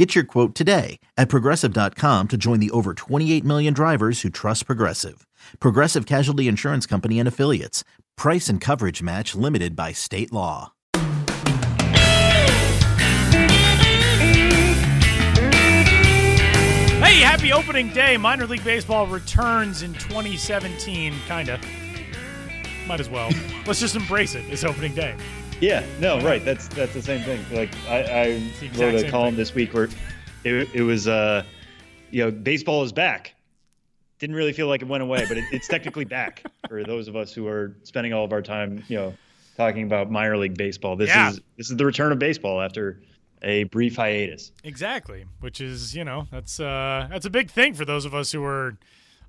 Get your quote today at progressive.com to join the over 28 million drivers who trust Progressive. Progressive Casualty Insurance Company and Affiliates. Price and coverage match limited by state law. Hey, happy opening day. Minor League Baseball returns in 2017, kinda. Might as well. Let's just embrace it. It's opening day. Yeah, no, right. That's that's the same thing. Like I, I wrote a column thing. this week where it, it was uh you know, baseball is back. Didn't really feel like it went away, but it, it's technically back for those of us who are spending all of our time, you know, talking about minor league baseball. This Yeah. is this is the return of baseball after a brief hiatus. Exactly, which is you know that's uh that's a big thing for those of us who are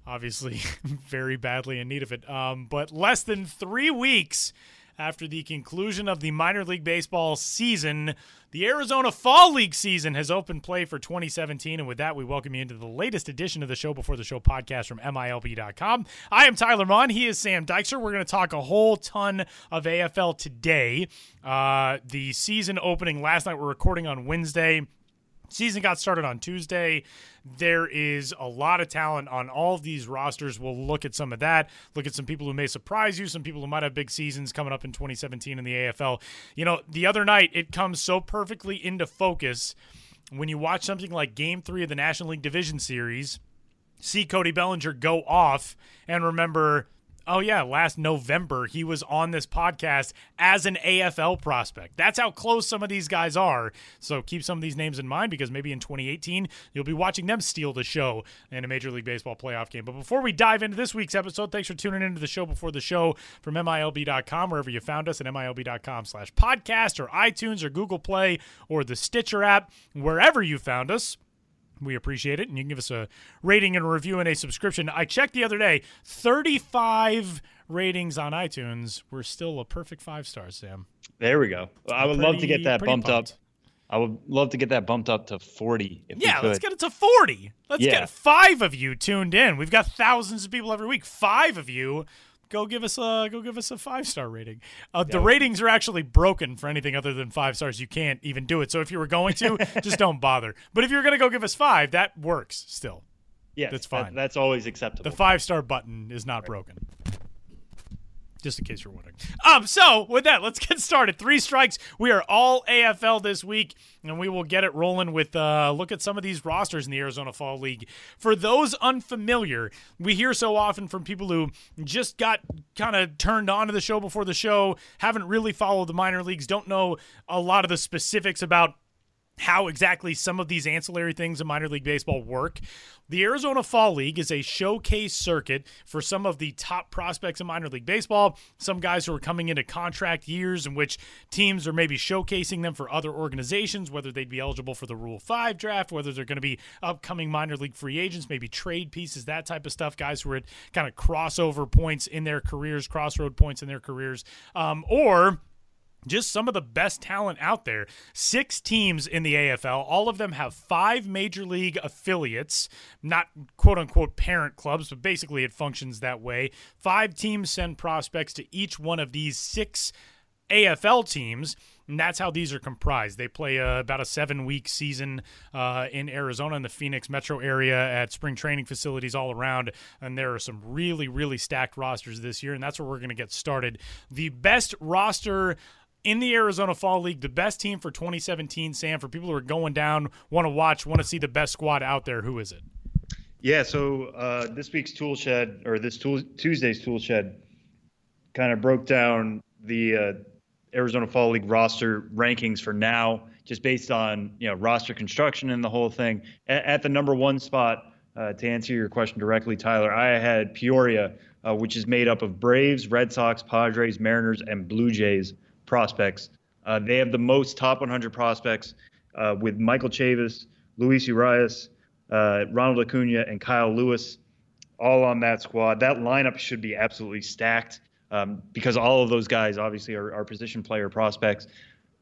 obviously very badly in need of it. Um, but less than three weeks after the conclusion of the minor league baseball season, the Arizona Fall League season has opened play for 2017. And with that, we welcome you into the latest edition of the Show Before the Show podcast from MILB.com. I am Tyler Maun. He is Sam Dykstra. We're going to talk a whole ton of AFL today. Uh, the season opening last night, we're recording on Wednesday. Season got started on Tuesday. There is a lot of talent on all of these rosters. We'll look at some of that, look at some people who may surprise you, some people who might have big seasons coming up in 2017 in the AFL. You know, the other night, it comes so perfectly into focus when you watch something like Game 3 of the National League Division Series, see Cody Bellinger go off, and remember, oh yeah, last November he was on this podcast as an AFL prospect. That's how close some of these guys are. So keep some of these names in mind because maybe in 2018 you'll be watching them steal the show in a Major League Baseball playoff game. But before we dive into this week's episode, thanks for tuning into the show before the show from MILB.com, wherever you found us at MILB.com slash podcast or iTunes or Google Play or the Stitcher app, wherever you found us. We appreciate it. And you can give us a rating and a review and a subscription. I checked the other day 35 ratings on iTunes. We're still a perfect five stars, Sam. There we go. I would love to get that bumped pumped. up. I would love to get that bumped up to 40 if Yeah, let's get it to 40. Let's Yeah. get five of you tuned in. We've got thousands of people every week. Five of you. Go give us a go give us a five star rating. Uh, the ratings are actually broken for anything other than five stars. You can't even do it. So if you were going to, just don't bother. But if you're going to go give us five, that works still. Yeah, that's that- fine. that's always acceptable. The five star button is not broken. Just in case you're wondering. Um, so with that, let's get started. Three strikes. We are all AFL this week, and we will get it rolling with uh look at some of these rosters in the Arizona Fall League. For those unfamiliar, we hear so often from people who just got kind of turned on to the show before the show, haven't really followed the minor leagues, don't know a lot of the specifics about how exactly some of these ancillary things in minor league baseball work. The Arizona Fall League is a showcase circuit for some of the top prospects in minor league baseball. Some guys who are coming into contract years in which teams are maybe showcasing them for other organizations, whether they'd be eligible for the Rule 5 draft, whether they're going to be upcoming minor league free agents, maybe trade pieces, that type of stuff. Guys who are at kind of crossover points in their careers, crossroad points in their careers, um, or just some of the best talent out there. Six teams in the AFL. All of them have five major league affiliates, not quote unquote parent clubs, but basically it functions that way. Five teams send prospects to each one of these six AFL teams. And that's how these are comprised. They play uh, about a seven week season uh, in Arizona in the Phoenix metro area at spring training facilities all around. And there are some really, really stacked rosters this year. And that's where we're going to get started. The best roster in the Arizona Fall League, the best team for 2017, Sam, for people who are going down, want to watch, want to see the best squad out there, who is it? Yeah, so uh, this week's tool shed or this tool, Tuesday's tool shed kind of broke down the uh, Arizona Fall League roster rankings for now, just based on you know roster construction and the whole thing. At, at the number one spot, uh, to answer your question directly, Tyler, I had Peoria, uh, which is made up of Braves, Red Sox, Padres, Mariners, and Blue Jays prospects. Uh, they have the most top 100 prospects uh, with Michael Chavis, Luis Urias, uh, Ronald Acuna, and Kyle Lewis all on that squad. That lineup should be absolutely stacked. um, because all of those guys obviously are, are position player prospects.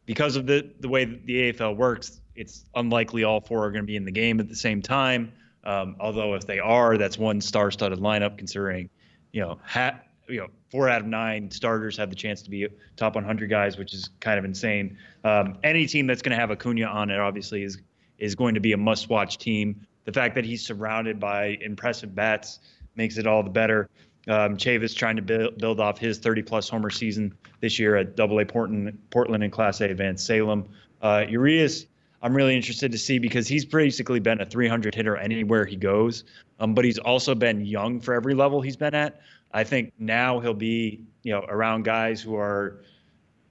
Because of the the way the AFL works, it's unlikely all four are going to be in the game at the same time. Um, although if they are, that's one star-studded lineup. Considering, you know, ha- you know, four out of nine starters have the chance to be top 100 guys, which is kind of insane. Um, any team that's going to have Acuna on it, obviously, is is going to be a must-watch team. The fact that he's surrounded by impressive bats makes it all the better. Um, Chavis trying to build, build off his 30 plus homer season this year at Double A Portland, Portland and Class A Advanced Salem. Uh, Urias, I'm really interested to see because he's basically been a 300 hitter anywhere he goes, um, but he's also been young for every level he's been at. I think now he'll be, you know, around guys who are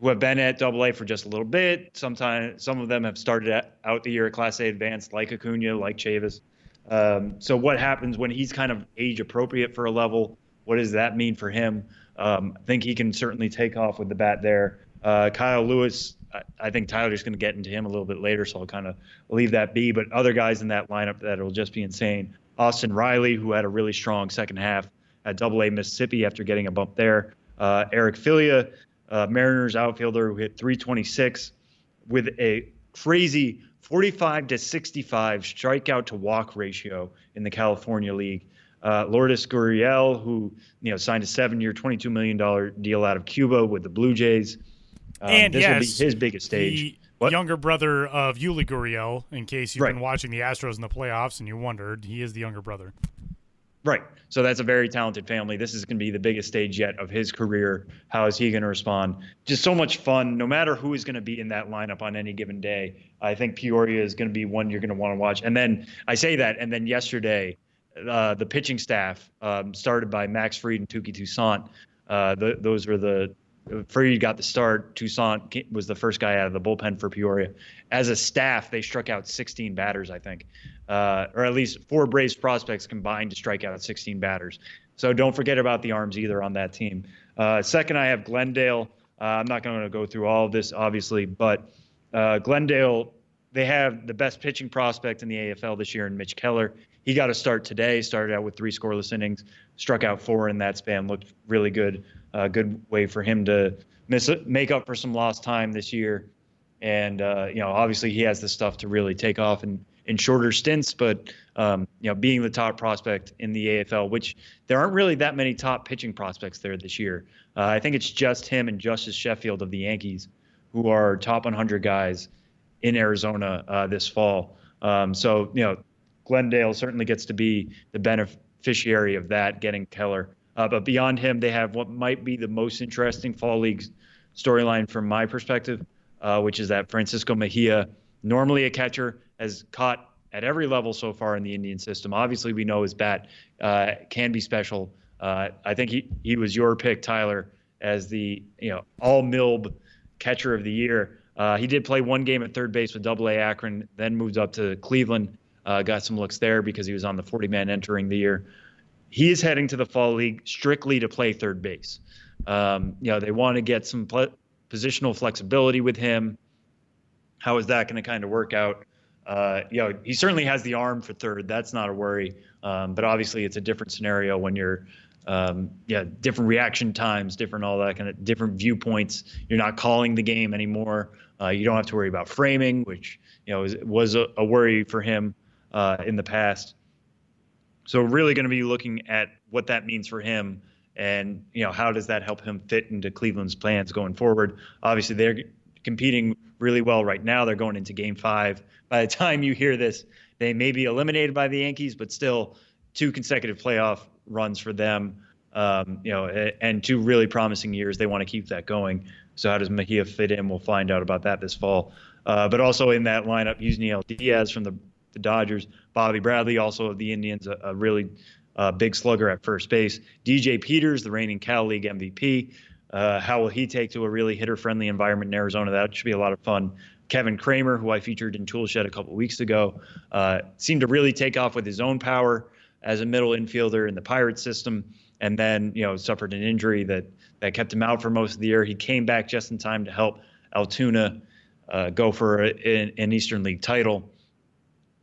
who have been at Double A for just a little bit. Sometimes some of them have started at, out the year at Class A Advanced, like Acuna, like Chavis. Um, so what happens when he's kind of age appropriate for a level? What does that mean for him? Um, I think he can certainly take off with the bat there. Uh, Kyle Lewis, I, I think Tyler's going to get into him a little bit later, so I'll kind of leave that be. But other guys in that lineup that will just be insane. Austin Riley, who had a really strong second half at Double A Mississippi after getting a bump there. Uh, Eric Filia, uh, Mariners outfielder, who hit 326 with a crazy 45 to 65 strikeout to walk ratio in the California League. Uh, Lourdes Gurriel, who you know signed a seven-year, $22 million deal out of Cuba with the Blue Jays. Um, and this yes, will be his biggest stage. The younger brother of Yuli Gurriel, in case you've right. been watching the Astros in the playoffs and you wondered, he is the younger brother. Right. So that's a very talented family. This is going to be the biggest stage yet of his career. How is he going to respond? Just so much fun, no matter who is going to be in that lineup on any given day. I think Peoria is going to be one you're going to want to watch. And then I say that, and then yesterday, uh, the pitching staff, um, started by Max Fried and Touki Toussaint, uh, the, those were the Fried got the start. Toussaint was the first guy out of the bullpen for Peoria. As a staff, they struck out 16 batters, I think, uh, or at least four Braves prospects combined to strike out 16 batters. So don't forget about the arms either on that team. Uh, second, I have Glendale. Uh, I'm not going to go through all of this, obviously, but uh, Glendale, they have the best pitching prospect in the AFL this year in Mitch Keller. He got a start today, started out with three scoreless innings, struck out four in that span, looked really good a good way for him to miss make up for some lost time this year. And uh, you know, obviously he has the stuff to really take off in, in shorter stints. But um, you know, being the top prospect in the AFL, which there aren't really that many top pitching prospects there this year. Uh, I think it's just him and Justus Sheffield of the Yankees who are top 100 guys in Arizona uh, this fall. Um, so you know, Glendale certainly gets to be the beneficiary of that, getting Keller. Uh, but beyond him, they have what might be the most interesting fall league storyline from my perspective, uh, which is that Francisco Mejia, normally a catcher, has caught at every level so far in the Indian system. Obviously, we know his bat uh, can be special. Uh, I think he, he was your pick, Tyler, as the you know all MILB catcher of the year. Uh, he did play one game at third base with Double A Akron, then moved up to Cleveland, uh, got some looks there because he was on the 40 man entering the year he is heading to the fall league strictly to play third base. Um, you know, they want to get some pl- positional flexibility with him. How is that going to kind of work out? Uh, you know, he certainly has the arm for third. That's not a worry. Um, but obviously, it's a different scenario when you're, um, yeah, different reaction times, different all that kind of different viewpoints. You're not calling the game anymore. Uh, you don't have to worry about framing, which you know was, a, a worry for him uh, in the past. So really going to be looking at what that means for him and you know how does that help him fit into Cleveland's plans going forward. Obviously they're competing really well right now. They're going into game 5. By the time you hear this, they may be eliminated by the Yankees, but still two consecutive playoff runs for them. Um, you know, and two really promising years. They want to keep that going. So how does Mejia fit in? We'll find out about that this fall. Uh, but also in that lineup, Yusniel Diaz from the the Dodgers. Bobby Bradley, also of the Indians, a, a really uh, big slugger at first base. DJ Peters, the reigning Cal League MVP. Uh, how will he take to a really hitter-friendly environment in Arizona? That should be a lot of fun. Kevin Kramer, who I featured in Toolshed a couple weeks ago, uh, seemed to really take off with his own power as a middle infielder in the Pirates system, and then you know suffered an injury that that kept him out for most of the year. He came back just in time to help Altoona uh, go for a, an Eastern League title.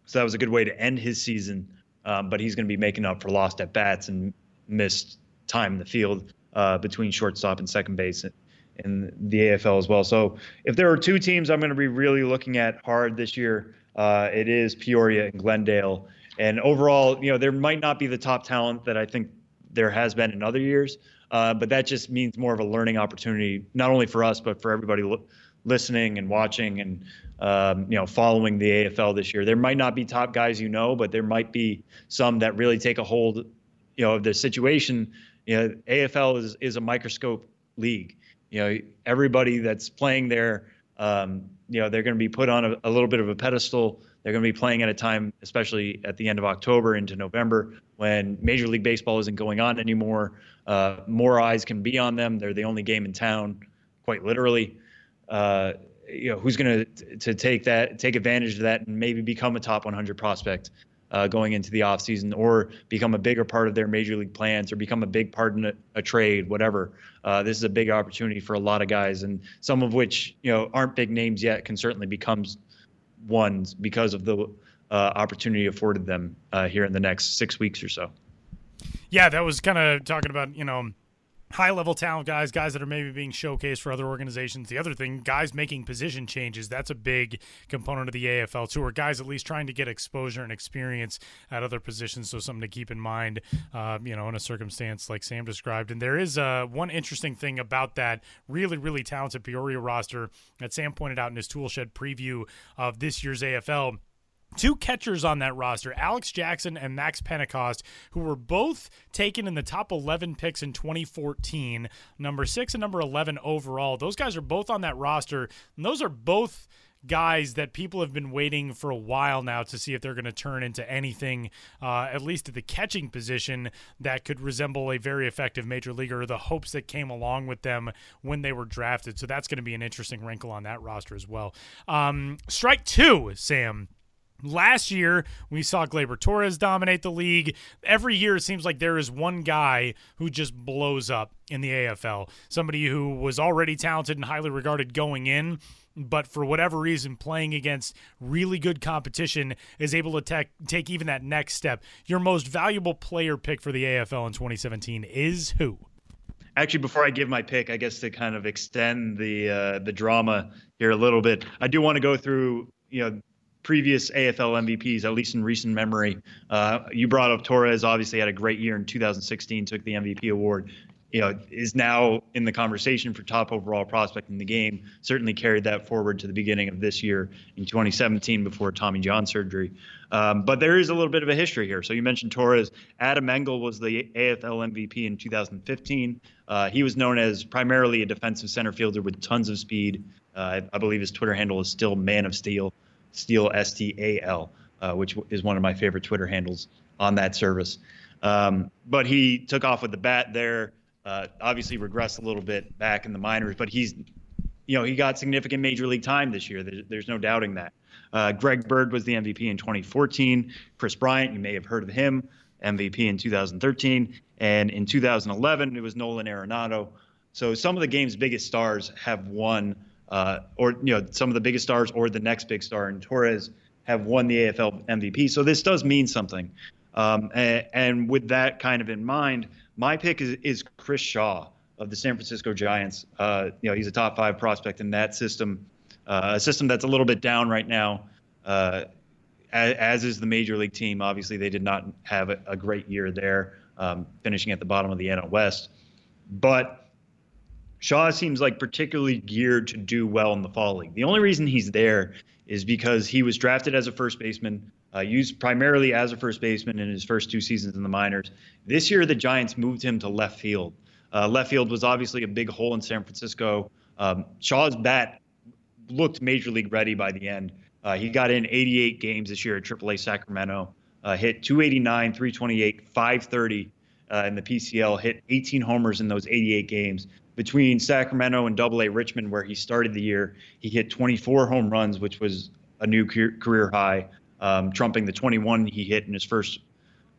So that was a good way to end his season. Um, but he's going to be making up for lost at bats and missed time in the field. uh, between shortstop and second base in the AFL as well. So if there are two teams I'm going to be really looking at hard this year, uh, it is Peoria and Glendale. And overall, you know, there might not be the top talent that I think there has been in other years, uh, but that just means more of a learning opportunity, not only for us, but for everybody listening and watching and um, you know following the AFL this year. There might not be top guys you know, but there might be some that really take a hold, you know, of the situation. You know, AFL is is a microscope league. You know, everybody that's playing there, um, you know, they're going to be put on a, a little bit of a pedestal. They're going to be playing at a time, especially at the end of October into November, when Major League Baseball isn't going on anymore. Uh, more eyes can be on them. They're the only game in town, quite literally. Uh, you know, who's going to to take that, take advantage of that, and maybe become a top 100 prospect uh, going into the offseason or become a bigger part of their major league plans or become a big part in a, a trade, whatever. Uh, this is a big opportunity for a lot of guys, and some of which you know aren't big names yet can certainly become ones because of the uh, opportunity afforded them uh, here in the next six weeks or so. Yeah, that was kind of talking about you know high level talent guys, guys that are maybe being showcased for other organizations. The other thing, guys making position changes, that's a big component of the AFL too, or guys at least trying to get exposure and experience at other positions. So something to keep in mind, uh, you know, in a circumstance like Sam described. And there is uh, one interesting thing about that really, really talented Peoria roster that Sam pointed out in his toolshed preview of this year's AFL two catchers on that roster, Alex Jackson and Max Pentecost, who were both taken in the top 11 picks in 2014, number six and number 11 overall. Those guys are both on that roster, and those are both guys that people have been waiting for a while now to see if they're going to turn into anything, uh, at least at the catching position, that could resemble a very effective major leaguer, the hopes that came along with them when they were drafted. So that's going to be an interesting wrinkle on that roster as well. Um, strike two, Sam. Last year, we saw Gleyber Torres dominate the league. Every year, it seems like there is one guy who just blows up in the AFL. Somebody who was already talented and highly regarded going in, but for whatever reason, playing against really good competition is able to te- take even that next step. Your most valuable player pick for the AFL in 2017 is who? Actually, before I give my pick, I guess to kind of extend the uh, the drama here a little bit, I do want to go through you know previous AFL MVPs, at least in recent memory. Uh, you brought up Torres, obviously had a great year in 2016, took the MVP award. You know, is now in the conversation for top overall prospect in the game. Certainly carried that forward to the beginning of this year in 2017 before Tommy John surgery. Um, but there is a little bit of a history here. So you mentioned Torres. Adam Engel was the AFL MVP in 2015. Uh, he was known as primarily a defensive center fielder with tons of speed. Uh, I believe his Twitter handle is still Man of Steel. Steel S T A L, uh, which is one of my favorite Twitter handles on that service. Um, but he took off with the bat there. Uh, obviously regressed a little bit back in the minors, but he's, you know, he got significant major league time this year. There's, there's no doubting that. Uh, Greg Bird was the MVP in 2014. Kris Bryant, you may have heard of him, MVP in 2013, and in 2011 it was Nolan Arenado. So some of the game's biggest stars have won uh, or you know some of the biggest stars or the next big star in Torres have won the AFL MVP. So this does mean something. Um, and, and, with that kind of in mind, my pick is, is Chris Shaw of the San Francisco Giants. Uh, you know, he's a top five prospect in that system, uh, a system that's a little bit down right now, uh, as, is the major league team. Obviously, they did not have a, a great year there, um, finishing at the bottom of the NL West. But Shaw seems like particularly geared to do well in the fall league. The only reason he's there is because he was drafted as a first baseman, uh, used primarily as a first baseman in his first two seasons in the minors. This year, the Giants moved him to left field. Uh, left field was obviously a big hole in San Francisco. Um, Shaw's bat looked major league ready by the end. Uh, he got in 88 games this year at AAA Sacramento, uh, hit 289, 328, 530 uh, in the PCL, hit 18 homers in those 88 games between Sacramento and Double A Richmond, where he started the year, he hit 24 home runs, which was a new career high, um, trumping the 21 he hit in his first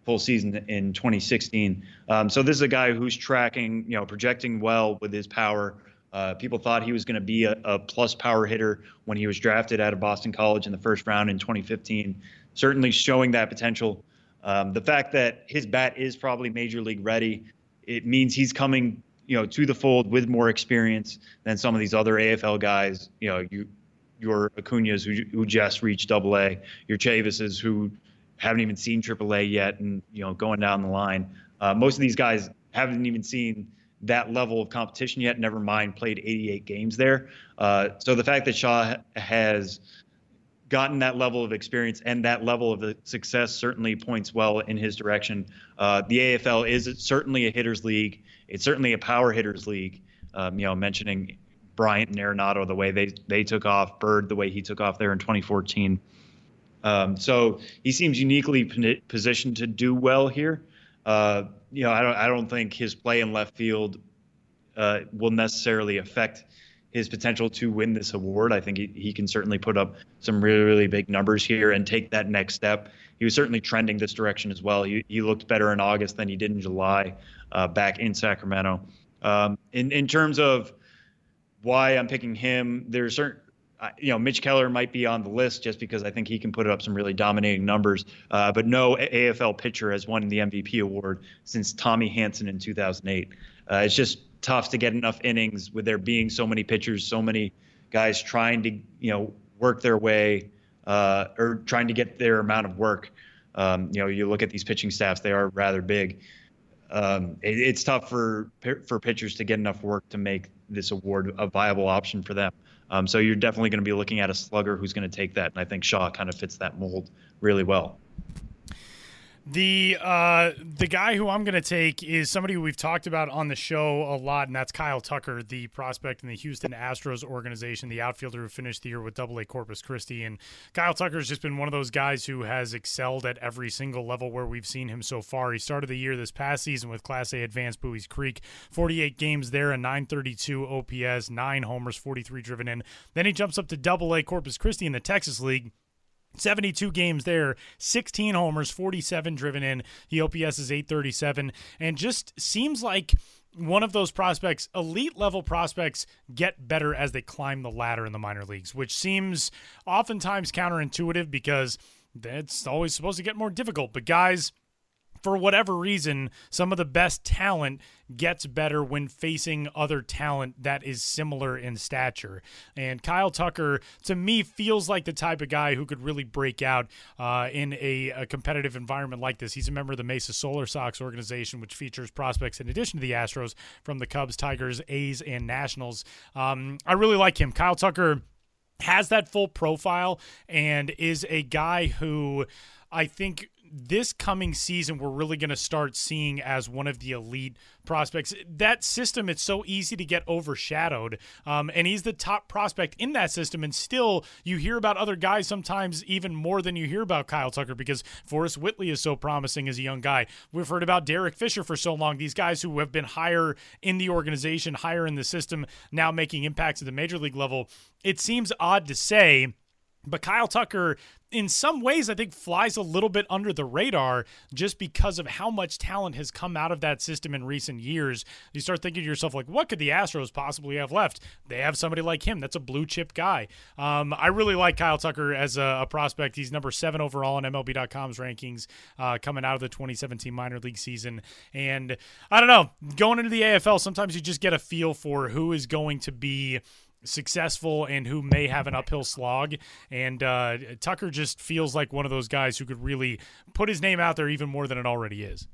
full season in 2016. Um, so this is a guy who's tracking, you know, projecting well with his power. Uh, people thought he was going to be a, a, plus power hitter when he was drafted out of Boston College in the first round in 2015. Certainly showing that potential. Um, the fact that his bat is probably major league ready, it means he's coming you know, to the fold with more experience than some of these other AFL guys. You know, you your Acuna's who, who just reached Double A, your Chavises who haven't even seen Triple A yet, and you know, going down the line. Uh, most of these guys haven't even seen that level of competition yet. Never mind, played 88 games there. Uh, so the fact that Shaw has gotten that level of experience and that level of success certainly points well in his direction. Uh, the AFL is certainly a hitters league. It's certainly a power hitters league. Um, you know, mentioning Bryant and Arenado, the way they they took off, Bird, the way he took off there in 2014. Um, so he seems uniquely positioned to do well here. Uh, you know, I don't I don't think his play in left field uh, will necessarily affect his potential to win this award. I think he, he can certainly put up some really, really big numbers here and take that next step. He was certainly trending this direction as well. He, he looked better in August than he did in July uh, back in Sacramento. Um, in, in terms of why I'm picking him, there's certain, you know, Mitch Keller might be on the list just because I think he can put up some really dominating numbers. Uh, but no AFL pitcher has won the MVP award since Tommy Hanson in 2008. Uh, it's just tough to get enough innings with there being so many pitchers, so many guys trying to you know work their way uh, or trying to get their amount of work. Um, you know, you look at these pitching staffs; they are rather big. Um, it, it's tough for for pitchers to get enough work to make this award a viable option for them. Um, so you're definitely going to be looking at a slugger who's going to take that, and I think Shaw kind of fits that mold really well. The uh, the guy who I'm going to take is somebody we've talked about on the show a lot, and that's Kyle Tucker, the prospect in the Houston Astros organization, the outfielder who finished the year with Double A Corpus Christi. And Kyle Tucker has just been one of those guys who has excelled at every single level where we've seen him so far. He started the year this past season with Class A Advanced Buies Creek, 48 games there, a 932 OPS, nine homers, 43 driven in. Then he jumps up to Double A Corpus Christi in the Texas League 72 games there, 16 homers, 47 driven in. The OPS is 837, and just seems like one of those prospects, elite level prospects, get better as they climb the ladder in the minor leagues, which seems oftentimes counterintuitive because it's always supposed to get more difficult. But guys, for whatever reason, some of the best talent gets better when facing other talent that is similar in stature. And Kyle Tucker, to me, feels like the type of guy who could really break out uh, in a, a, competitive environment like this. He's a member of the Mesa Solar Sox organization, which features prospects in addition to the Astros from the Cubs, Tigers, A's, and Nationals. Um, I really like him. Kyle Tucker has that full profile and is a guy who I think this coming season we're really going to start seeing as one of the elite prospects. That system, it's so easy to get overshadowed. Um, and he's the top prospect in that system. And still, you hear about other guys sometimes even more than you hear about Kyle Tucker because Forrest Whitley is so promising as a young guy. We've heard about Derek Fisher for so long. These guys who have been higher in the organization, higher in the system, now making impacts at the major league level. It seems odd to say but Kyle Tucker, in some ways, I think flies a little bit under the radar just because of how much talent has come out of that system in recent years. You start thinking to yourself, like, what could the Astros possibly have left? They have somebody like him. That's a blue chip guy. Um, I really like Kyle Tucker as a, a, prospect. He's number seven overall in MLB.com's rankings uh, coming out of the 2017 minor league season. And I don't know, going into the AFL, sometimes you just get a feel for who is going to be successful and who may have an uphill slog. And uh, Tucker just feels like one of those guys who could really put his name out there even more than it already is.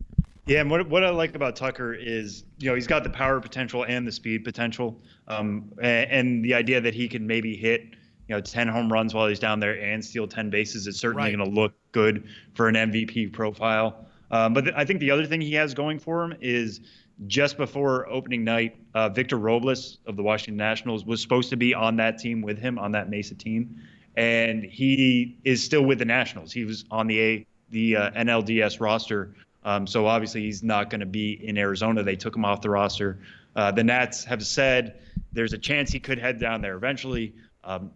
Yeah, and what, what I like about Tucker is, you know, he's got the power potential and the speed potential, um, and, and, the idea that he can maybe hit, you know, 10 home runs while he's down there and steal 10 bases is certainly right. going to look good for an MVP profile. Um, but th- I think the other thing he has going for him is – just before opening night, uh, Victor Robles of the Washington Nationals was supposed to be on that team with him on that Mesa team, and he is still with the Nationals. He was on the A, the uh, NLDS roster, um, so obviously he's not going to be in Arizona. They took him off the roster. Uh, the Nats have said there's a chance he could head down there eventually. Um,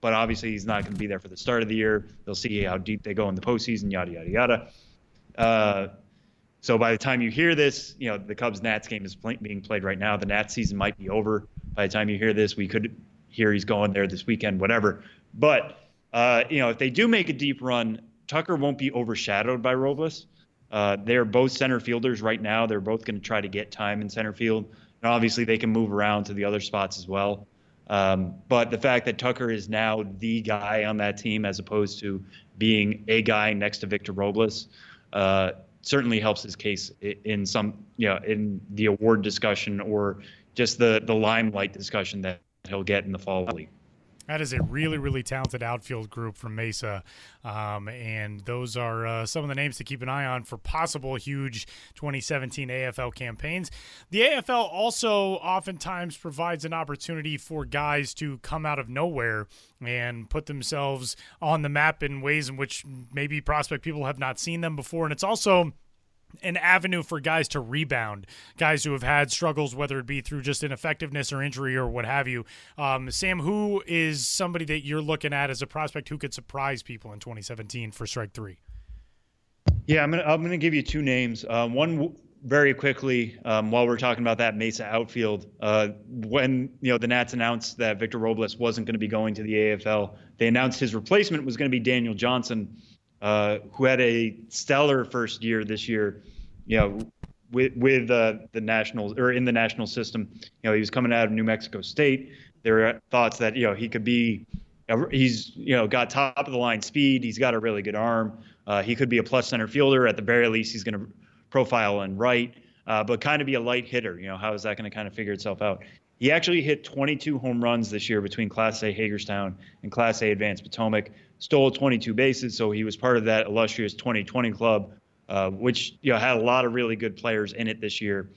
but obviously, he's not going to be there for the start of the year. They'll see how deep they go in the postseason, yada yada yada. So by the time you hear this, you know the Cubs Nats game is being played right now. The Nats season might be over by the time you hear this. We could hear he's going there this weekend, whatever. But uh, you know if they do make a deep run, Tucker won't be overshadowed by Robles. Uh, they're both center fielders right now. They're both going to try to get time in center field. And obviously, they can move around to the other spots as well. Um, but the fact that Tucker is now the guy on that team as opposed to being a guy next to Victor Robles uh, certainly helps his case in some, you know, in the award discussion or just the the limelight discussion that he'll get in the fall league. That is a really, really talented outfield group from Mesa. Um, and those are uh, some of the names to keep an eye on for possible huge 2017 AFL campaigns. The AFL also oftentimes provides an opportunity for guys to come out of nowhere and put themselves on the map in ways in which maybe prospect people have not seen them before. And it's also an avenue for guys to rebound, guys who have had struggles, whether it be through just ineffectiveness or injury or what have you. Um, Sam, who is somebody that you're looking at as a prospect who could surprise people in 2017 for Strike Three? Yeah, I'm gonna I'm gonna give you two names. Um, one very quickly um, while we're talking about that Mesa outfield. Uh, when you know the Nats announced that Victor Robles wasn't going to be going to the AFL, they announced his replacement was going to be Daniel Johnson. Uh, who had a stellar first year this year, you know, with with uh, the national or in the national system. You know, he was coming out of New Mexico State. There were thoughts that you know he could be. He's you know got top of the line speed. He's got a really good arm. Uh, he could be a plus center fielder at the very least. He's going to profile and right, uh, but kind of be a light hitter. You know, how is that going to kind of figure itself out? He actually hit 22 home runs this year between Class A Hagerstown and Class A Advanced Potomac. Stole 22 bases, so he was part of that illustrious 2020 club, uh, which you know had a lot of really good players in it this year.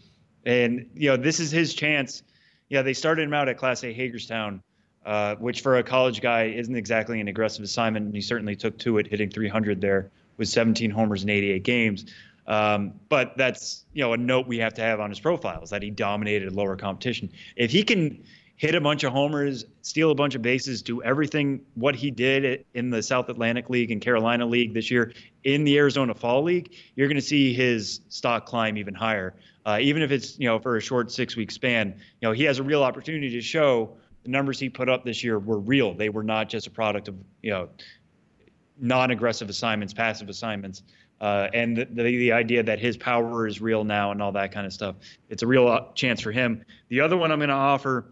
And you know this is his chance. Yeah, they started him out at Class A Hagerstown, uh, which for a college guy isn't exactly an aggressive assignment. And he certainly took to it, hitting 300 there with 17 homers in 88 games. Um, but that's you know a note we have to have on his profile is that he dominated lower competition. If he can hit a bunch of homers, steal a bunch of bases, do everything what he did in the South Atlantic League and Carolina League this year in the Arizona Fall League, you're going to see his stock climb even higher. Uh, even if it's you know for a short six week span, you know he has a real opportunity to show the numbers he put up this year were real. They were not just a product of you know non-aggressive assignments, passive assignments uh, and the, the, the idea that his power is real now and all that kind of stuff. It's a real uh, chance for him. The other one I'm going to offer,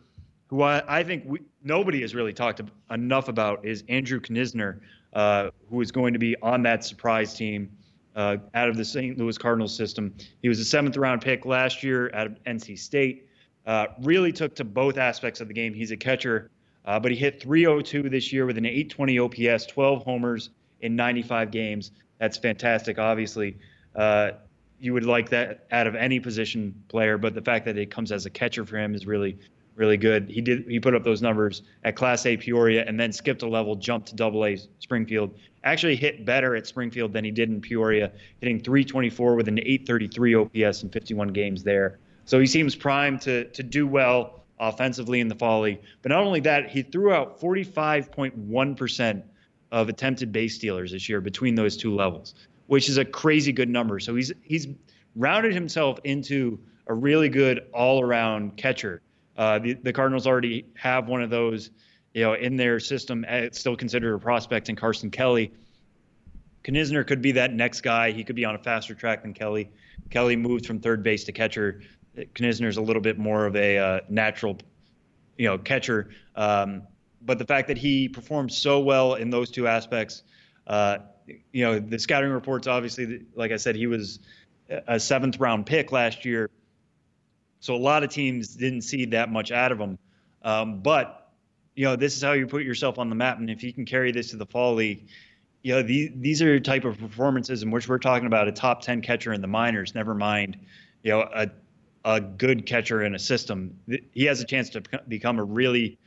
who I, I think we, nobody has really talked enough about, is Andrew Knizner, uh, who is going to be on that surprise team uh, out of the St. Louis Cardinals system. He was a seventh round pick last year out of NC State. Uh, really took to both aspects of the game. He's a catcher, uh, but he hit 302 this year with an 820 OPS, 12 homers in 95 games. That's fantastic. Obviously, uh, you would like that out of any position player, but the fact that it comes as a catcher for him is really, really good. He did he put up those numbers at Class A Peoria and then skipped a level, jumped to Double A Springfield. Actually hit better at Springfield than he did in Peoria, hitting 324 with an 833 OPS in 51 games there. So he seems primed to to do well offensively in the fall league. But not only that, he threw out 45.1 percent of attempted base stealers this year between those two levels, which is a crazy good number. So he's he's rounded himself into a really good all-around catcher. Uh, the, the Cardinals already have one of those, you know, in their system. Uh, it's still considered a prospect in Carson Kelly. Knizner could be that next guy. He could be on a faster track than Kelly. Kelly moved from third base to catcher. Knizner's a little bit more of a uh, natural, you know, catcher. Um, but the fact that he performed so well in those two aspects, uh, you know, the scouting reports obviously, like I said, he was a seventh round pick last year. So a lot of teams didn't see that much out of him. Um, but, you know, this is how you put yourself on the map. And if you can carry this to the fall league, you know, these, these are type of performances in which we're talking about a top 10 catcher in the minors, never mind, you know, a, a good catcher in a system. He has a chance to become a really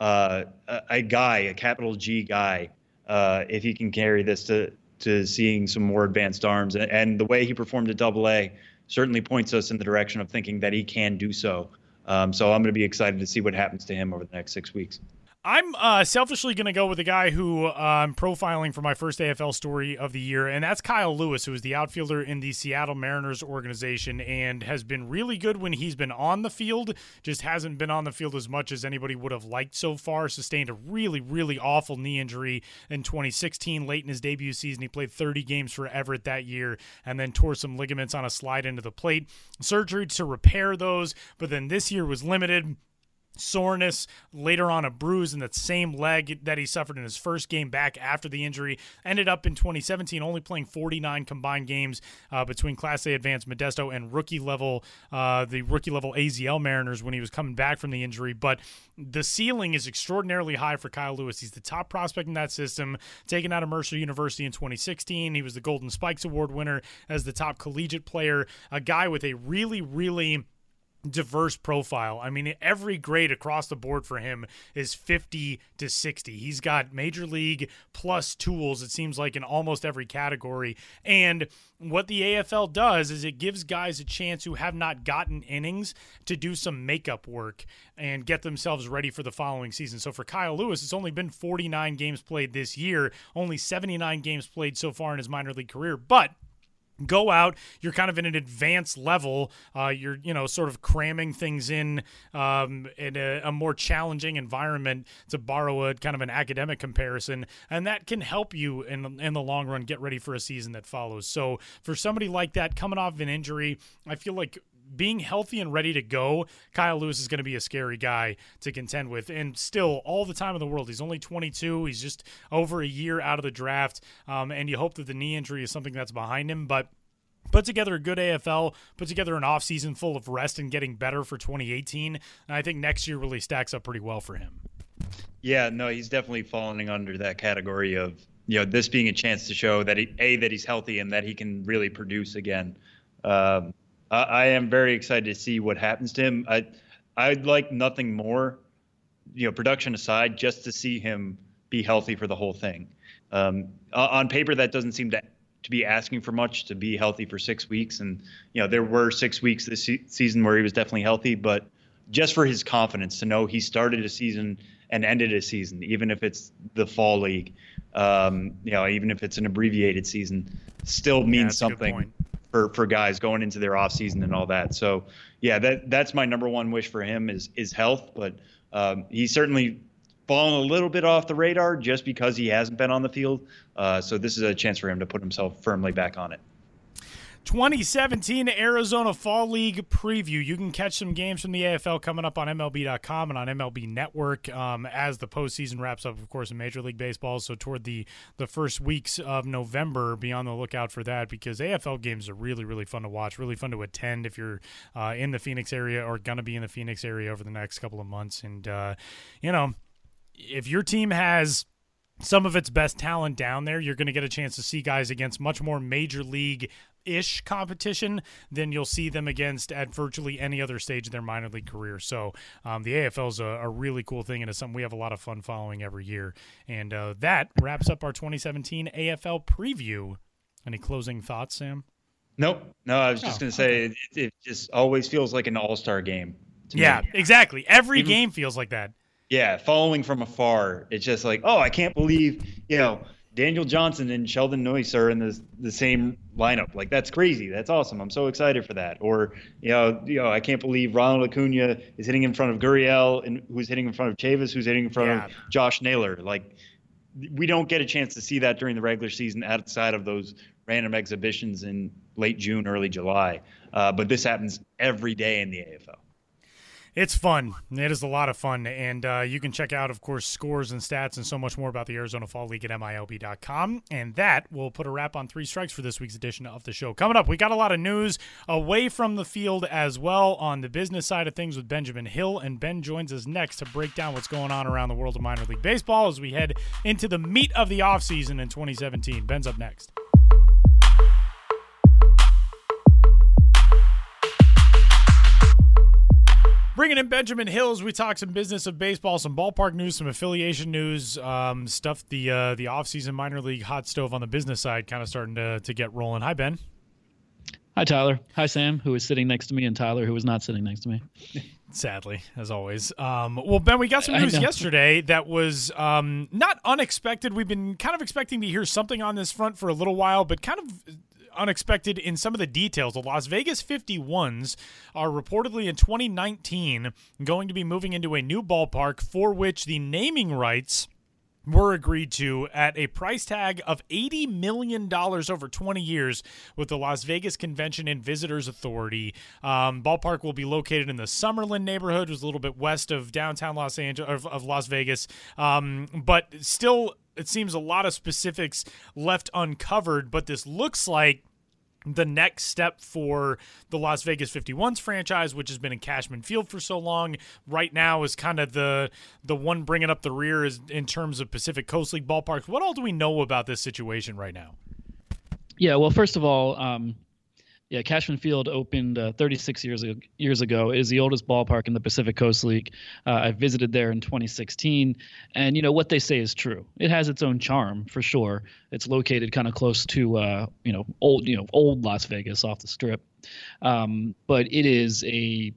uh, a, guy, a capital G guy, uh, if he can carry this to to seeing some more advanced arms. And, and the way he performed at Double A certainly points us in the direction of thinking that he can do so. Um, so I'm going to be excited to see what happens to him over the next six weeks. I'm uh, selfishly going to go with a guy who uh, I'm profiling for my first AFL story of the year, and that's Kyle Lewis, who is the outfielder in the Seattle Mariners organization and has been really good when he's been on the field, just hasn't been on the field as much as anybody would have liked so far. Sustained a really, really awful knee injury in 2016, late in his debut season. He played 30 games for Everett that year and then tore some ligaments on a slide into the plate. Surgery to repair those, but then this year was limited soreness, later on a bruise in that same leg that he suffered in his first game back after the injury. Ended up in 2017 only playing 49 combined games uh, between Class A Advanced Modesto and rookie level, uh, the rookie level AZL Mariners when he was coming back from the injury. But the ceiling is extraordinarily high for Kyle Lewis. He's the top prospect in that system, taken out of Mercer University in 2016. He was the Golden Spikes Award winner as the top collegiate player, a guy with a really, really diverse profile. I mean, every grade across the board for him is 50 to 60. He's got major league plus tools, it seems like, in almost every category. And what the AFL does is it gives guys a chance who have not gotten innings to do some makeup work and get themselves ready for the following season. So for Kyle Lewis, it's only been 49 games played this year, only 79 games played so far in his minor league career. But go out you're kind of in an advanced level. Uh, you're you know sort of cramming things in um, in a, a, more challenging environment to borrow a kind of an academic comparison and that can help you in, in the long run get ready for a season that follows. So for somebody like that coming off of an injury i feel like being healthy and ready to go, Kyle Lewis is going to be a scary guy to contend with. And still, all the time in the world. He's only 22. He's just over a year out of the draft. Um, and you hope that the knee injury is something that's behind him. But put together a good AFL, put together an offseason full of rest and getting better for 2018. And I think next year really stacks up pretty well for him. Yeah, no, he's definitely falling under that category of you know this being a chance to show that he a that he's healthy and that he can really produce again. Um, I, I am very excited to see what happens to him. I I'd like nothing more, you know, production aside, just to see him be healthy for the whole thing. Um, on paper, that doesn't seem to to be asking for much to be healthy for six weeks. And you know, there were six weeks this se- season where he was definitely healthy, but just for his confidence to know he started a season and ended a season, even if it's the fall league, um, you know, even if it's an abbreviated season, still means yeah, something for for guys going into their off season and all that. So yeah, that that's my number one wish for him is is health. But um, he's certainly fallen a little bit off the radar just because he hasn't been on the field. Uh, so this is a chance for him to put himself firmly back on it. 2017 Arizona Fall League preview. You can catch some games from the AFL coming up on MLB.com and on MLB Network um, as the postseason wraps up, of course, in Major League Baseball. So toward the the first weeks of November, be on the lookout for that because AFL games are really really fun to watch, really fun to attend if you're uh, in the Phoenix area or gonna be in the Phoenix area over the next couple of months. And uh, you know, if your team has some of its best talent down there, you're going to get a chance to see guys against much more major league ish competition then you'll see them against at virtually any other stage of their minor league career. So um, the AFL is a, a, really cool thing and it's something we have a lot of fun following every year. And uh, that wraps up our 2017 AFL preview. Any closing thoughts, Sam? Nope. No, I was just oh, going to say okay. it, it, just always feels like an all star game. Yeah, me. exactly. Every Even, game feels like that. Yeah, following from afar, it's just like, oh, I can't believe, you know, Daniel Johnson and Sheldon Neuse are in the the same lineup. Like that's crazy. That's awesome. I'm so excited for that. Or you know, you know, I can't believe Ronald Acuna is hitting in front of Gurriel and who's hitting in front of Chavis, who's hitting in front yeah. of Josh Naylor. Like we don't get a chance to see that during the regular season outside of those random exhibitions in late June, early July. Uh, but this happens every day in the AFL it's fun. It is a lot of fun. And uh, you can check out, of course, scores and stats and so much more about the Arizona Fall League at MILB.com. And that will put a wrap on three strikes for this week's edition of the show. Coming up, we got a lot of news away from the field as well on the business side of things with Benjamin Hill. And Ben joins us next to break down what's going on around the world of minor league baseball as we head into the meat of the offseason in 2017. Ben's up next. Bringing in Benjamin Hills, we talk some business of baseball, some ballpark news, some affiliation news, um, stuff the uh, the offseason minor league hot stove on the business side kind of starting to, to get rolling. Hi, Ben. Hi, Tyler. Hi, Sam, who is sitting next to me, and Tyler, who is not sitting next to me. sadly, as always. Um, well, Ben, we got some news yesterday that was um, not unexpected. We've been kind of expecting to hear something on this front for a little while, but kind of unexpected in some of the details. The Las Vegas 51s are reportedly in 2019 going to be moving into a new ballpark for which the naming rights were agreed to at a price tag of $80 million over 20 years with the Las Vegas Convention and Visitors Authority. Um, ballpark will be located in the Summerlin neighborhood, which is a little bit west of downtown Los Angeles, of, of Las Vegas, um, but still it seems a lot of specifics left uncovered, but this looks like the next step for the Las Vegas 51s franchise, which has been in Cashman Field for so long, right now is kind of the the one bringing up the rear is in terms of Pacific Coast League ballparks. What all do we know about this situation right now? Yeah, well, first of all, um, yeah, Cashman Field opened uh, 36 years ago, years ago. It is the oldest ballpark in the Pacific Coast League. Uh, I visited there in 2016, and you know what they say is true. It has its own charm for sure. It's located kind of close to uh, you know old you know old Las Vegas off the Strip, um, but it is a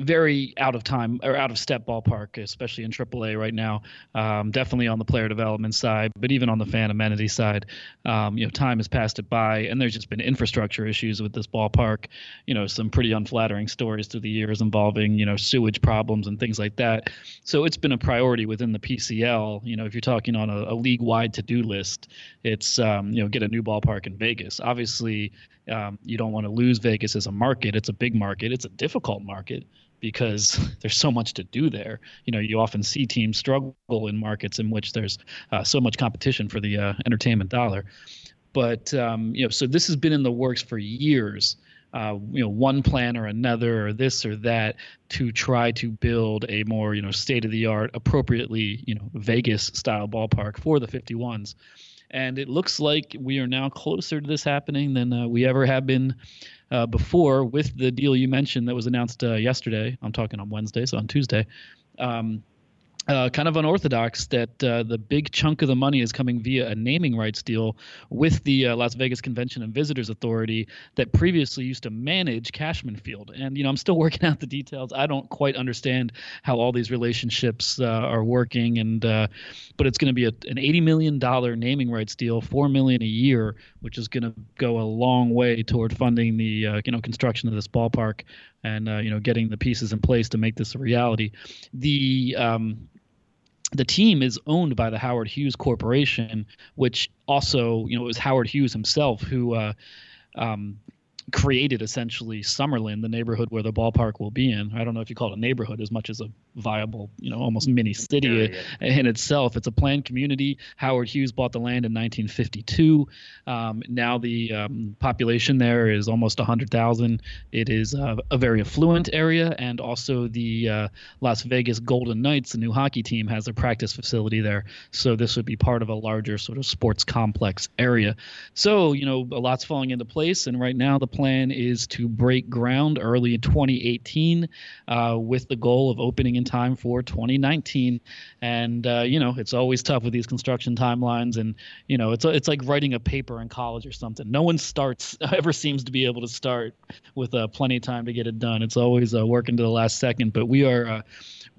very out of time or out of step ballpark, especially in AAA right now. Um, definitely on the player development side, but even on the fan amenity side, um, you know, time has passed it by, and there's just been infrastructure issues with this ballpark. You know, some pretty unflattering stories through the years involving you know sewage problems and things like that. So it's been a priority within the PCL. You know, if you're talking on a, a league-wide to-do list, it's um, you know get a new ballpark in Vegas. Obviously, um, you don't want to lose Vegas as a market. It's a big market. It's a difficult market because there's so much to do there. You know, you often see teams struggle in markets in which there's uh, so much competition for the uh, entertainment dollar. But um, you know, so this has been in the works for years. Uh, you know, one plan or another, or this or that, to try to build a more you know state of the art, appropriately you know Vegas style ballpark for the 51s and it looks like we are now closer to this happening than uh, we ever have been uh, before with the deal you mentioned that was announced uh, yesterday. I'm talking on Wednesday, so on Tuesday. Um, uh, kind of unorthodox that uh, the big chunk of the money is coming via a naming rights deal with the uh, Las Vegas Convention and Visitors Authority that previously used to manage Cashman Field. And you know, I'm still working out the details. I don't quite understand how all these relationships uh, are working, and uh, but it's going to be a, an 80 million dollar naming rights deal, four million a year, which is going to go a long way toward funding the uh, you know construction of this ballpark and you know getting the pieces in place to make this a reality. The um, the team is owned by the Howard Hughes Corporation, which also, you know, it was Howard Hughes himself who uh, um, created essentially Summerlin, the neighborhood where the ballpark will be in. I don't know if you call it a neighborhood as much as a viable, you know, almost mini city yeah. in itself. It's a planned community. Howard Hughes bought the land in 1952. Um, now the um, population there is almost 100,000. It is uh, a very affluent area, and also the uh, Las Vegas Golden Knights, the new hockey team, has a practice facility there. So this would be part of a larger sort of sports complex area. So you know, a lot's falling into place, and right now the plan is to break ground early in 2018 uh, with the goal of opening in time for 2019. And uh, you know, it's always tough with these construction timelines, and you know, it's it's like writing a paper in college or something. No one starts ever seems to be able to start with uh, plenty of time to get it done. It's always uh, working to the last second. But we are uh,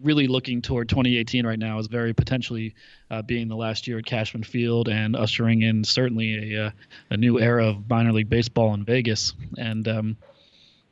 really looking toward 2018 right now as very potentially uh, being the last year at Cashman Field and ushering in certainly a, uh, a new era of minor league baseball in Vegas. And um,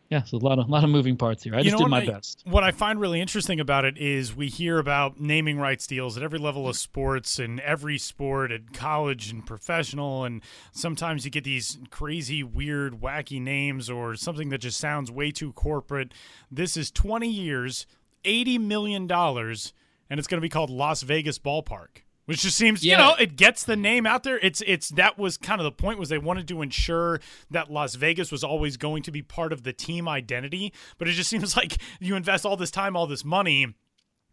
yeah, so a lot of a lot of moving parts here. I you just did my I, best. What I find really interesting about it is we hear about naming rights deals at every level of sports and every sport at college and professional, and sometimes you get these crazy, weird, wacky names or something that just sounds way too corporate. This is 20 years, 80 million dollars, and it's going to be called Las Vegas Ballpark which just seems yeah. you know it gets the name out there it's it's that was kind of the point was they wanted to ensure that las vegas was always going to be part of the team identity but it just seems like you invest all this time all this money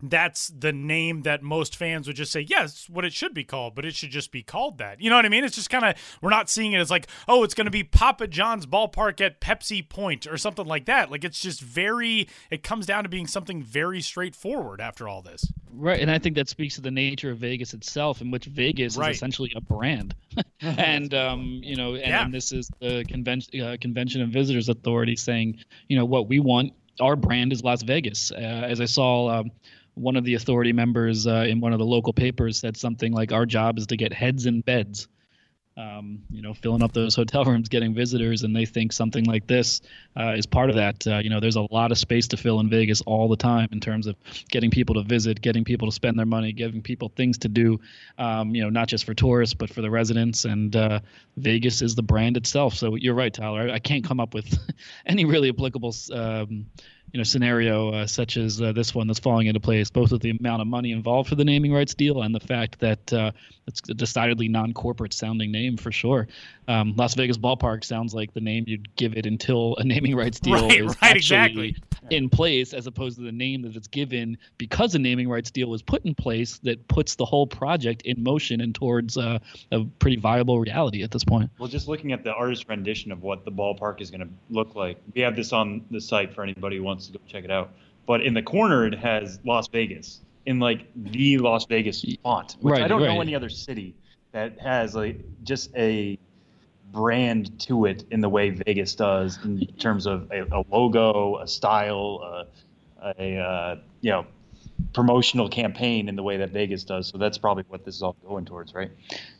that's the name that most fans would just say, yes, what it should be called, but it should just be called that. You know what I mean? It's just kind of, we're not seeing it as like, oh, it's going to be Papa John's ballpark at Pepsi Point or something like that. Like, it's just very, it comes down to being something very straightforward after all this. Right. And I think that speaks to the nature of Vegas itself, in which Vegas right. is essentially a brand. and, um, you know, and, yeah. and, this is the convention, uh, Convention and Visitors Authority saying, you know, what we want our brand is Las Vegas. Uh, as I saw. Um, one of the authority members uh, in one of the local papers said something like, "Our job is to get heads in beds." um, you know, filling up those hotel rooms, getting visitors, and they think something like this uh, is part of that. Uh, you know, there's a lot of space to fill in Vegas all the time in terms of getting people to visit, getting people to spend their money, giving people things to do. Um, you know, not just for tourists but for the residents. And uh, Vegas is the brand itself. So you're right, Tyler. I, I can't come up with any really applicable. Um, you know scenario uh, such as uh, this one that's falling into place, both with the amount of money involved for the naming rights deal and the fact that uh, it's a decidedly non-corporate sounding name for sure. Um, Las Vegas Ballpark sounds like the name you'd give it until a naming rights deal right, is right, actually exactly. in place, as opposed to the name that it's given because a naming rights deal was put in place that puts the whole project in motion and towards uh, a pretty viable reality at this point. Well, just looking at the artist rendition of what the ballpark is going to look like, we have this on the site for anybody who wants to go check it out. But in the corner, it has Las Vegas in like the Las Vegas font, which Right, I don't know any other city that has like just a brand to it in the way Vegas does in terms of a, a logo, a style, uh, a uh, you know promotional campaign in the way that Vegas does. So that's probably what this is all going towards, right?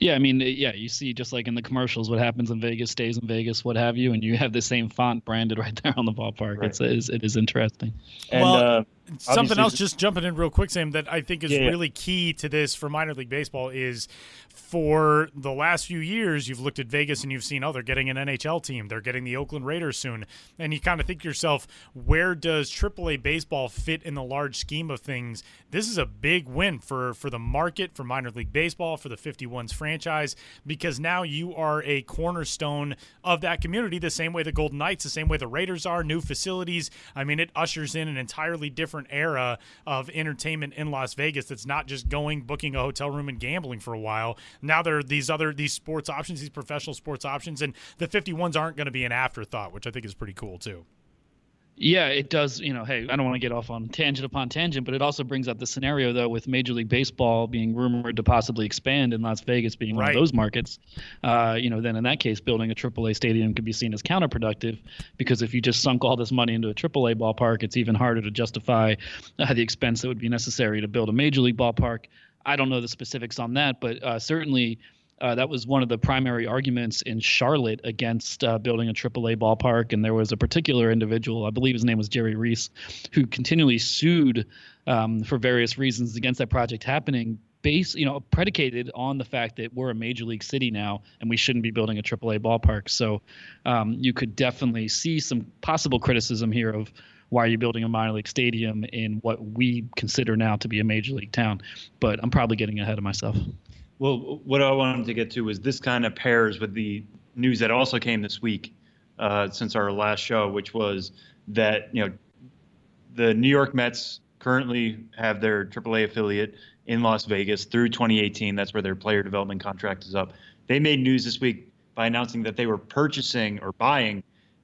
Yeah, I mean, yeah, you see just like in the commercials, what happens in Vegas stays in Vegas, what have you, and you have the same font branded right there on the ballpark. Right. It's it is, it is interesting. And Well, uh, Something obviously else, just jumping in real quick, Sam, that I think is Yeah, yeah. really key to this for minor league baseball is for the last few years, you've looked at Vegas and you've seen, oh, they're getting an NHL team. They're getting the Oakland Raiders soon. And you kind of think to yourself, where does AAA baseball fit in the large scheme of things? This is a big win for, for the market, for minor league baseball, for the 51s franchise, because now you are a cornerstone of that community the same way the Golden Knights, the same way the Raiders are, new facilities. I mean, it ushers in an entirely different era of entertainment in Las Vegas that's not just going, booking a hotel room, and gambling for a while. Now there are these other these sports options, these professional sports options, and the 51s aren't going to be an afterthought, which I think is pretty cool too. Yeah, it does. You know, hey, I don't want to get off on tangent upon tangent, but it also brings up the scenario though with Major League Baseball being rumored to possibly expand in Las Vegas being one of those markets. Uh, you know, then in that case, building a AAA stadium could be seen as counterproductive because if you just sunk all this money into a AAA ballpark, it's even harder to justify uh, the expense that would be necessary to build a Major League ballpark. I don't know the specifics on that, but uh, certainly uh, that was one of the primary arguments in Charlotte against uh, building a AAA ballpark. And there was a particular individual, I believe his name was Jerry Reese, who continually sued um, for various reasons against that project happening. Base, you know, predicated on the fact that we're a major league city now and we shouldn't be building a AAA ballpark. So um, you could definitely see some possible criticism here of why are you building a minor league stadium in what we consider now to be a major league town. But I'm probably getting ahead of myself. Well, what I wanted to get to is this kind of pairs with the news that also came this week uh, since our last show, which was that you know the New York Mets currently have their AAA affiliate in Las Vegas through 2018. That's where their player development contract is up. They made news this week by announcing that they were purchasing or buying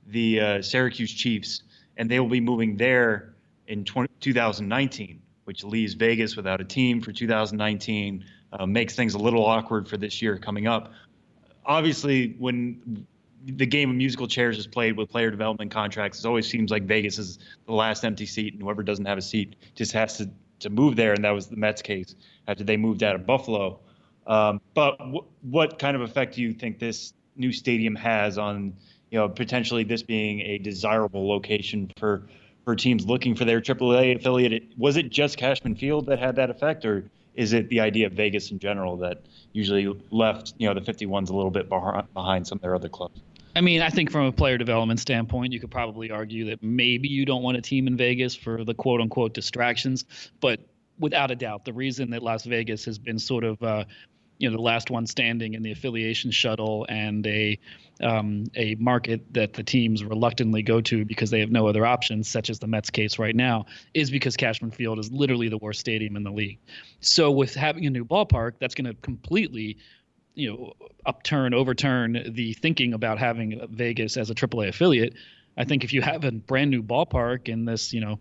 the uh, Syracuse Chiefs, and they will be moving there in 20, 2019, which leaves Vegas without a team for 2019 uh, makes things a little awkward for this year coming up. Obviously, when the game of musical chairs is played with player development contracts, it always seems like Vegas is the last empty seat, and whoever doesn't have a seat just has to, to move there. And that was the Mets case after they moved out of Buffalo. Um, but w- what kind of effect do you think this new stadium has on, you know, potentially this being a desirable location for for teams looking for their AAA affiliate? Was it just Cashman Field that had that effect, or is it the idea of Vegas in general that usually left, you know, the 51s a little bit beh- behind some of their other clubs? I mean, I think from a player development standpoint, you could probably argue that maybe you don't want a team in Vegas for the quote unquote distractions. But without a doubt, the reason that Las Vegas has been sort of, uh, you know, the last one standing in the affiliation shuttle and a um, a market that the teams reluctantly go to because they have no other options, such as the Mets case right now, is because Cashman Field is literally the worst stadium in the league. So with having a new ballpark, that's going to completely you know upturn overturn the thinking about having Vegas as a AAA affiliate. I think if you have a brand new ballpark in this you know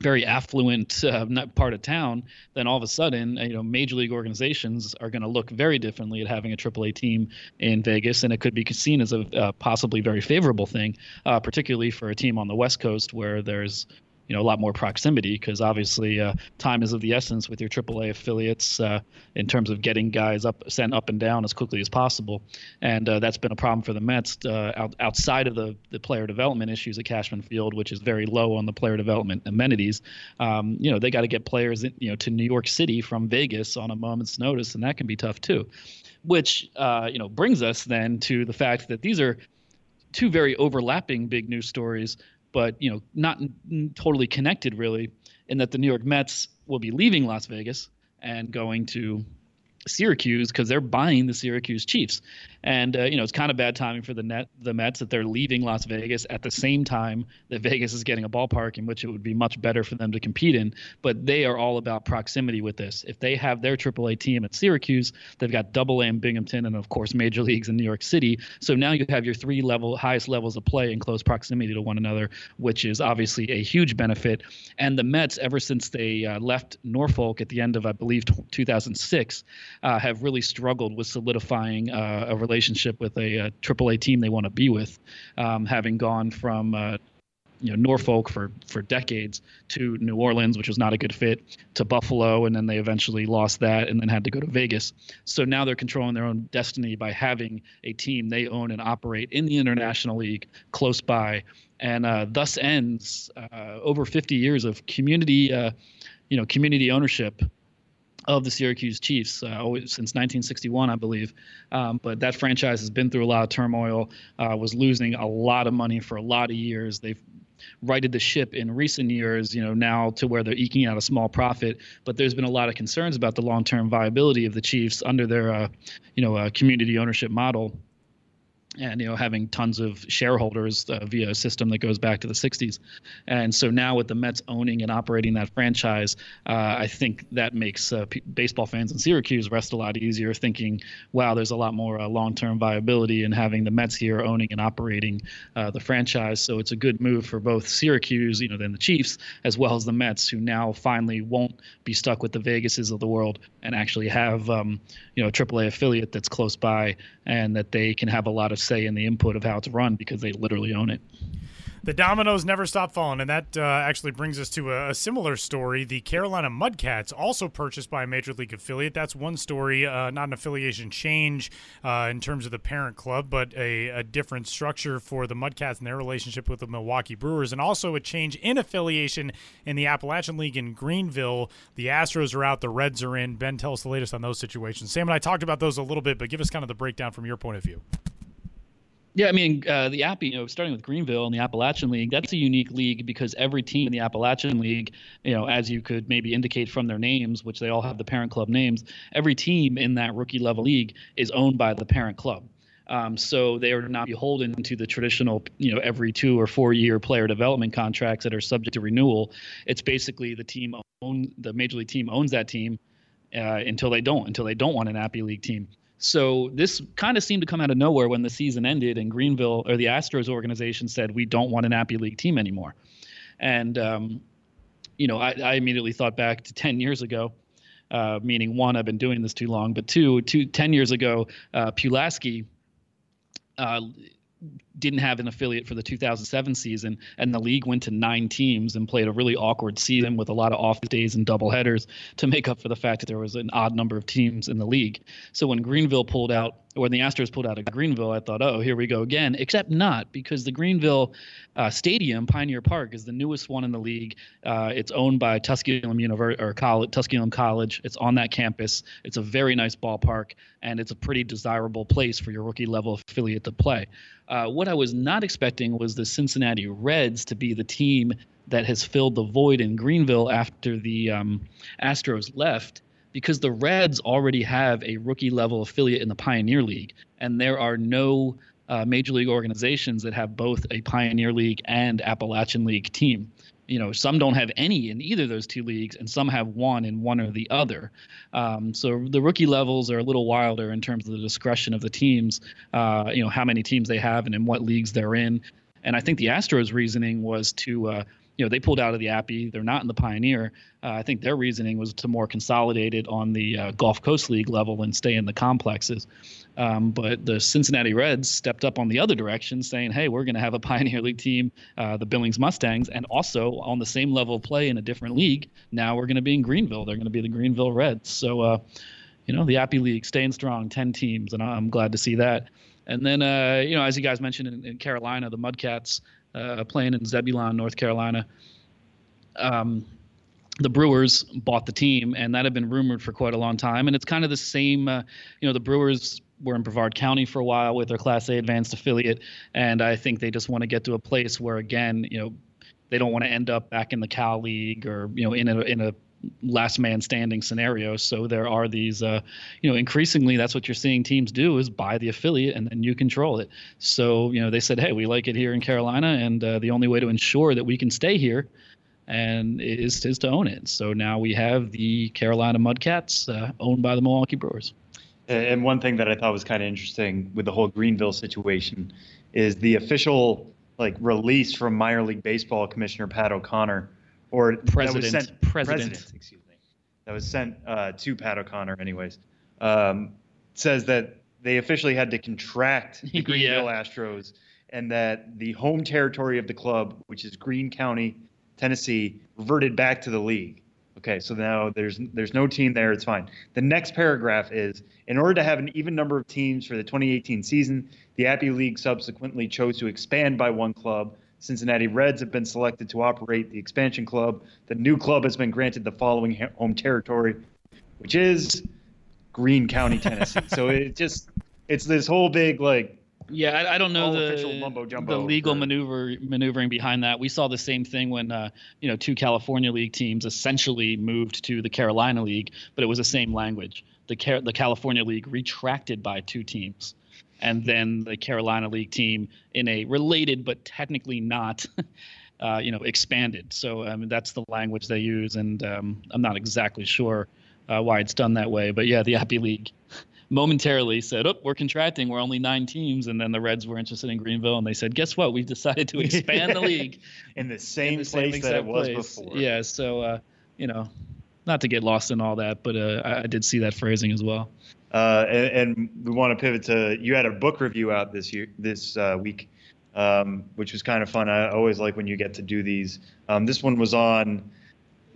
very affluent uh, part of town, then all of a sudden, you know, major league organizations are going to look very differently at having a AAA team in Vegas, and it could be seen as a uh, possibly very favorable thing, uh, particularly for a team on the West Coast where there's you know a lot more proximity because obviously uh, time is of the essence with your AAA affiliates uh, in terms of getting guys up sent up and down as quickly as possible, and uh, that's been a problem for the Mets uh, out, outside of the the player development issues at Cashman Field, which is very low on the player development amenities. Um, you know they got to get players you know to New York City from Vegas on a moment's notice, and that can be tough too. Which uh, you know brings us then to the fact that these are two very overlapping big news stories but you know not totally connected really in that the New York Mets will be leaving Las Vegas and going to Syracuse because they're buying the Syracuse Chiefs. And uh, you know, it's kind of bad timing for the net the Mets that they're leaving Las Vegas at the same time that Vegas is getting a ballpark in which it would be much better for them to compete in. But they are all about proximity with this. If they have their AAA team at Syracuse, they've got Double A in Binghamton, and of course major leagues in New York City. So now you have your three level highest levels of play in close proximity to one another, which is obviously a huge benefit. And the Mets, ever since they uh, left Norfolk at the end of I believe 2006, uh, have really struggled with solidifying uh, a relationship relationship with a, a AAA team they want to be with, um, having gone from uh, you know Norfolk for for decades to New Orleans, which was not a good fit, to Buffalo, and then they eventually lost that and then had to go to Vegas. So now they're controlling their own destiny by having a team they own and operate in the International League close by, and uh, thus ends uh, over 50 years of community, uh, you know, community ownership of the Syracuse Chiefs uh, since 1961, I believe. Um, but that franchise has been through a lot of turmoil, uh, was losing a lot of money for a lot of years. They've righted the ship in recent years, you know, now to where they're eking out a small profit. But there's been a lot of concerns about the long-term viability of the Chiefs under their, uh, you know, uh, community ownership model and you know having tons of shareholders uh, via a system that goes back to the 60s and so now with the mets owning and operating that franchise uh, i think that makes uh, p- baseball fans in syracuse rest a lot easier thinking wow there's a lot more uh, long-term viability in having the mets here owning and operating uh, the franchise. So it's a good move for both syracuse you know then the chiefs as well as the mets who now finally won't be stuck with the vegases of the world and actually have um, you know a aaa affiliate that's close by and that they can have a lot of say in the input of how it's run because they literally own it. The dominoes never stop falling, and that uh, actually brings us to a, a, similar story. The Carolina Mudcats, also purchased by a major league affiliate. That's one story, uh, not an affiliation change uh, in terms of the parent club, but a, a, different structure for the Mudcats and their relationship with the Milwaukee Brewers, and also a change in affiliation in the Appalachian League in Greenville. The Astros are out, the Reds are in. Ben, tell us the latest on those situations. Sam and I talked about those a little bit, but give us kind of the breakdown from your point of view. Yeah, I mean, uh, the Appy, you know, starting with Greenville and the Appalachian League, that's a unique league because every team in the Appalachian League, you know, as you could maybe indicate from their names, which they all have the parent club names, every team in that rookie level league is owned by the parent club. Um, so they are not beholden to the traditional, you know, every two or four year player development contracts that are subject to renewal. It's basically the team own the major league team owns that team uh, until they don't, until they don't want an Appy League team. So this kind of seemed to come out of nowhere when the season ended and Greenville or the Astros organization said we don't want an Appy League team anymore. And um, you know, I, I, immediately thought back to 10 years ago, uh, meaning one, I've been doing this too long, but two, two 10 years ago, uh, Pulaski uh, didn't have an affiliate for the 2007 season, and the league went to nine teams and played a really awkward season with a lot of off days and double headers to make up for the fact that there was an odd number of teams in the league. So when Greenville pulled out or when the Astros pulled out of Greenville, I thought, oh, here we go again. Except not because the Greenville uh, Stadium, Pioneer Park, is the newest one in the league. Uh, it's owned by Tusculum University or College, Tusculum College. It's on that campus. It's a very nice ballpark, and it's a pretty desirable place for your rookie level affiliate to play. Uh, what I was not expecting was the Cincinnati Reds to be the team that has filled the void in Greenville after the um, Astros left because the Reds already have a rookie level affiliate in the Pioneer League, and there are no uh, major league organizations that have both a Pioneer League and Appalachian League team. You know, some don't have any in either of those two leagues, and some have one in one or the other. Um, so the rookie levels are a little wilder in terms of the discretion of the teams. Uh, you know, how many teams they have and in what leagues they're in. And I think the Astros' reasoning was to uh, you know, they pulled out of the Appy. They're not in the Pioneer. Uh, I think their reasoning was to more consolidate it on the uh, Gulf Coast League level and stay in the complexes. Um, but the Cincinnati Reds stepped up on the other direction, saying, "Hey, we're going to have a Pioneer League team, uh, the Billings Mustangs, and also on the same level of play in a different league. Now we're going to be in Greenville. They're going to be the Greenville Reds." So, uh, you know, the Appy League staying strong, ten teams, and I'm glad to see that. And then, uh, you know, as you guys mentioned in, in Carolina, the Mudcats uh, playing in Zebulon, North Carolina. Um, the Brewers bought the team, and that had been rumored for quite a long time. And it's kind of the same, uh, you know, the Brewers were in Brevard County for a while with their Class A advanced affiliate, and I think they just want to get to a place where, again, you know, they don't want to end up back in the Cal League or you know in a in a last man standing scenario. So there are these, uh, you know, increasingly that's what you're seeing teams do is buy the affiliate and then you control it. So you know they said, hey, we like it here in Carolina, and uh, the only way to ensure that we can stay here and is is to own it. So now we have the Carolina Mudcats uh, owned by the Milwaukee Brewers. And one thing that I thought was kind of interesting with the whole Greenville situation is the official like release from minor league baseball commissioner Pat O'Connor or president, sent, president. president. excuse me, that was sent uh, to Pat O'Connor, anyways, um, says that they officially had to contract the Greenville yeah. Astros, and that the home territory of the club, which is Greene County, Tennessee, reverted back to the league. Okay, so now there's there's no team there. It's fine. The next paragraph is in order to have an even number of teams for the 2018 season, the Appy League subsequently chose to expand by one club Cincinnati Reds have been selected to operate the expansion club. The new club has been granted the following home territory, which is Greene County, Tennessee. so it just it's this whole big like yeah, I, I don't know the the legal for, maneuver maneuvering behind that. We saw the same thing when uh, you know two California League teams essentially moved to the Carolina League, but it was the same language. The Car- the California League retracted by two teams and then the Carolina League team in a related but technically not, uh, you know, expanded. So I mean, that's the language they use, and um, I'm not exactly sure uh, why it's done that way. But yeah, the Appy League momentarily said, "Oh, we're contracting. We're only nine teams," and then the Reds were interested in Greenville, and they said, "Guess what? We've decided to expand the league in the same in the place same that it was place. before." Yeah. So uh, you know, not to get lost in all that, but uh, I, I did see that phrasing as well. Uh, and, and, we want to pivot to you had a book review out this year this uh, week, um, which was kind of fun. I always like when you get to do these. Um, this one was on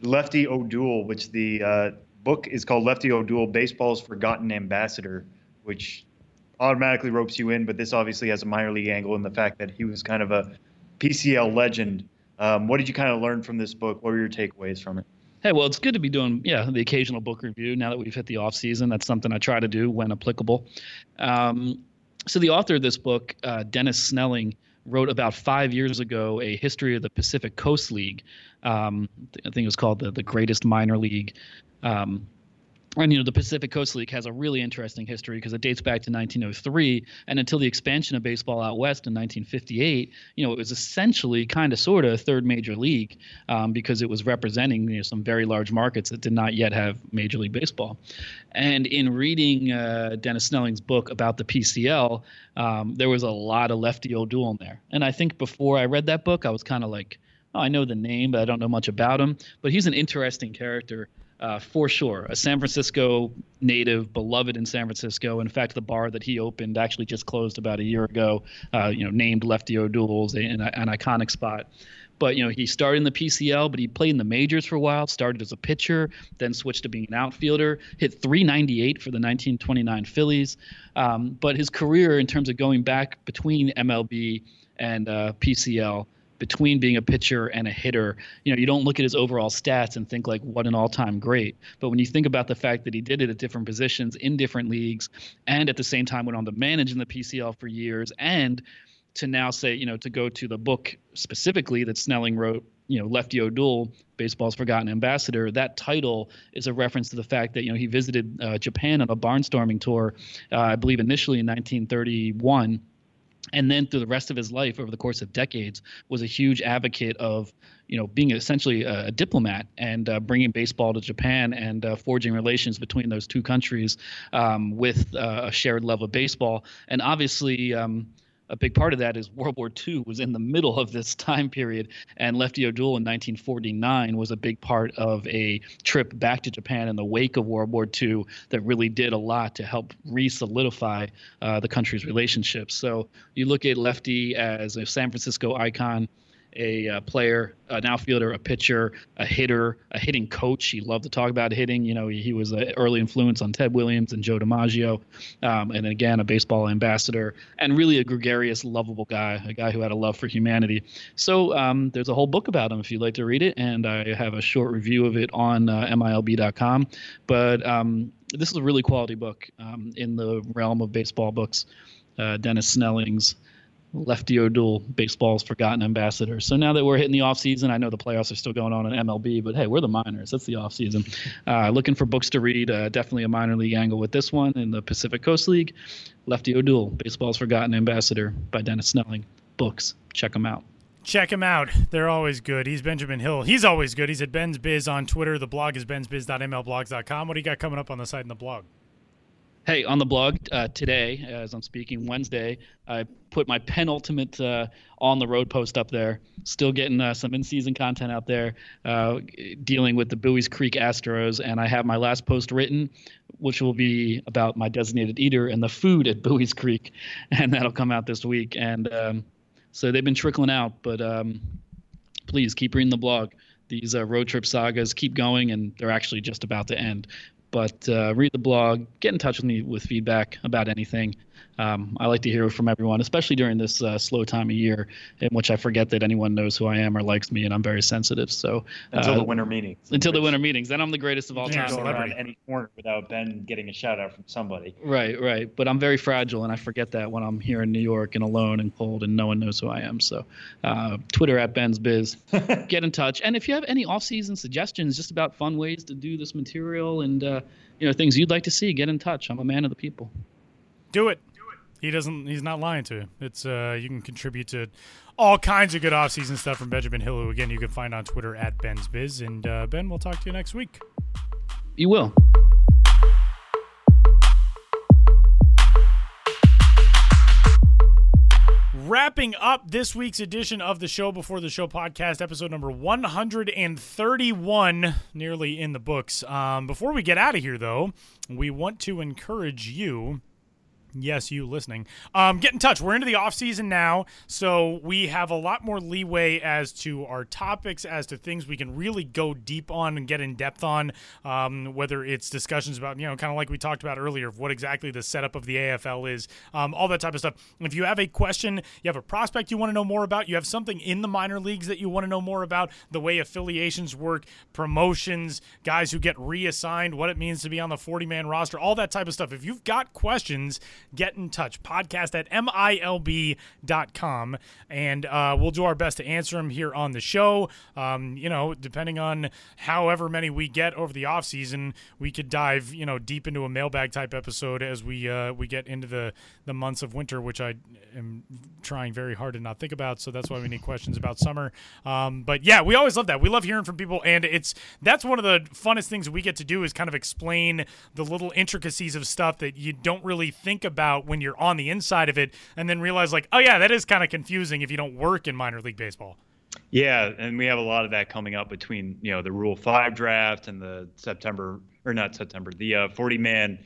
Lefty O'Doul, which the uh, book is called Lefty O'Doul: Baseball's Forgotten Ambassador, which automatically ropes you in. But this obviously has a minor league angle in the fact that he was kind of a PCL legend. Um, what did you kind of learn from this book? What were your takeaways from it? Hey, well, it's good to be doing, yeah, the occasional book review now that we've hit the off season. That's something I try to do when applicable. Um, so, the author of this book, uh, Dennis Snelling, wrote about five years ago a history of the Pacific Coast League. Um, I think it was called the, the Greatest Minor League. Um, and you know the Pacific Coast League has a really interesting history because it dates back to 1903 and until the expansion of baseball out west in 1958 you know it was essentially kind of sort of a third major league um, because it was representing you know some very large markets that did not yet have major league baseball. And in reading uh, Dennis Snelling's book about the PCL um, there was a lot of Lefty O'Doul in there. And I think before I read that book I was kind of like oh, I know the name but I don't know much about him. But he's an interesting character uh, for sure. A San Francisco native, beloved in San Francisco. In fact, the bar that he opened actually just closed about a year ago. Uh, you know, named Lefty O'Doul's an, an iconic spot. But you know, he started in the PCL, but he played in the majors for a while. Started as a pitcher, then switched to being an outfielder. Hit 398 for the 1929 Phillies. Um, but his career, in terms of going back between MLB and uh, PCL, between being a pitcher and a hitter, you know, you don't look at his overall stats and think like what an all-time great. But when you think about the fact that he did it at different positions in different leagues and at the same time went on to manage in the PCL for years and to now say, you know, to go to the book specifically that Snelling wrote, you know, Lefty O'Doul, baseball's forgotten ambassador. That title is a reference to the fact that you know he visited uh, Japan on a barnstorming tour, uh, I believe initially in 1931 and then through the rest of his life over the course of decades was a huge advocate of you know being essentially a, a diplomat and uh, bringing baseball to Japan and uh, forging relations between those two countries um, with uh, a shared love of baseball. And obviously um, a big part of that is World War II was in the middle of this time period, and Lefty O'Doul in 1949 was a big part of a trip back to Japan in the wake of World War II that really did a lot to help re-solidify uh, the country's relationships. So you look at Lefty as a San Francisco icon a uh, player, an outfielder, a pitcher, a hitter, a hitting coach. He loved to talk about hitting. You know, he, he was an early influence on Ted Williams and Joe DiMaggio, um, and again a baseball ambassador and really a gregarious, lovable guy, a guy who had a love for humanity. So um, there's a whole book about him if you'd like to read it, and I have a short review of it on uh, MILB.com. But um, this is a really quality book um, in the realm of baseball books. Uh, Dennis Snelling's Lefty O'Doul, baseball's forgotten ambassador. So now that we're hitting the off season, I know the playoffs are still going on in MLB, but hey, we're the minors. That's the off season. Uh, looking for books to read. Uh, definitely a minor league angle with this one in the Pacific Coast League. Lefty O'Doul, baseball's forgotten ambassador by Dennis Snelling. Books, check them out. Check him out. They're always good. He's Benjamin Hill. He's always good. He's at Ben's Biz on Twitter. The blog is bensbiz.mlblogs.com. What do you got coming up on the site and the blog? Hey, on the blog uh, today, as I'm speaking Wednesday, I put my penultimate uh, on the road post up there. Still getting uh, some in season content out there, uh, dealing with the Buies Creek Astros, and I have my last post written, which will be about my designated eater and the food at Buies Creek, and that'll come out this week. And um, so they've been trickling out, but um, please keep reading the blog. These uh, road trip sagas keep going, and they're actually just about to end. But uh, read the blog, get in touch with me with feedback about anything. Um, I like to hear from everyone, especially during this uh, slow time of year in which I forget that anyone knows who I am or likes me, and I'm very sensitive. So until uh, the winter meetings, until the winter meetings, then I'm the greatest of all time. Go around any corner without Ben getting a shout out from somebody. Right, right. But I'm very fragile, and I forget that when I'm here in New York and alone and cold, and no one knows who I am. So uh, Twitter at Ben's Biz, get in touch. And if you have any off-season suggestions, just about fun ways to do this material and uh, you know things you'd like to see, get in touch. I'm a man of the people. Do it. He doesn't. He's not lying to you. It's uh, you can contribute to all kinds of good off-season stuff from Benjamin Hill, who again you can find on Twitter at Ben's Biz. And uh, Ben, we'll talk to you next week. You will. Wrapping up this week's edition of the Show Before the Show podcast, episode number 131, nearly in the books. Um, before we get out of here, though, we want to encourage you Yes, you listening. Um, get in touch. We're into the off season now, so we have a lot more leeway as to our topics, as to things we can really go deep on and get in depth on. Um, whether it's discussions about, you know, kind of like we talked about earlier, of what exactly the setup of the AFL is, um, all that type of stuff. If you have a question, you have a prospect you want to know more about, you have something in the minor leagues that you want to know more about, the way affiliations work, promotions, guys who get reassigned, what it means to be on the 40 man roster, all that type of stuff. If you've got questions, get in touch. Podcast at milb.com. And uh, we'll do our best to answer them here on the show. Um, you know, depending on however many we get over the off season, we could dive, you know, deep into a mailbag type episode as we uh, we get into the, the months of winter, which I am trying very hard to not think about. So that's why we need questions about summer. Um, but yeah, we always love that. We love hearing from people. And it's that's one of the funnest things we get to do is kind of explain the little intricacies of stuff that you don't really think about when you're on the inside of it and then realize like oh yeah that is kind of confusing if you don't work in minor league baseball. Yeah and we have a lot of that coming up between you know the rule 5 draft and the september or not september the uh, 40 man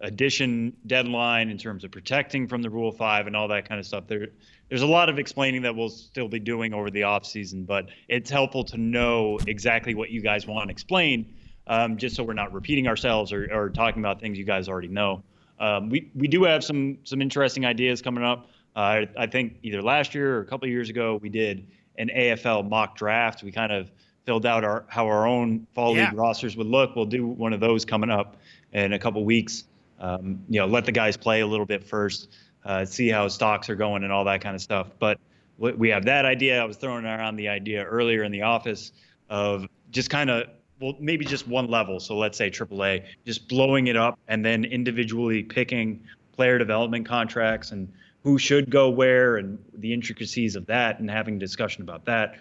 addition deadline in terms of protecting from the rule 5 and all that kind of stuff. There there's a lot of explaining that we'll still be doing over the off season but it's helpful to know exactly what you guys want explained um, just so we're not repeating ourselves or, or talking about things you guys already know um, we we do have some some interesting ideas coming up. Uh, I think either last year or a couple of years ago we did an AFL mock draft. We kind of filled out our how our own fall yeah. league rosters would look. We'll do one of those coming up in a couple weeks. Um, you know, let the guys play a little bit first, uh, see how stocks are going and all that kind of stuff. But we have that idea. I was throwing around the idea earlier in the office of just kind of well, maybe just one level. So let's say AAA, just blowing it up and then individually picking player development contracts and who should go where and the intricacies of that and having discussion about that.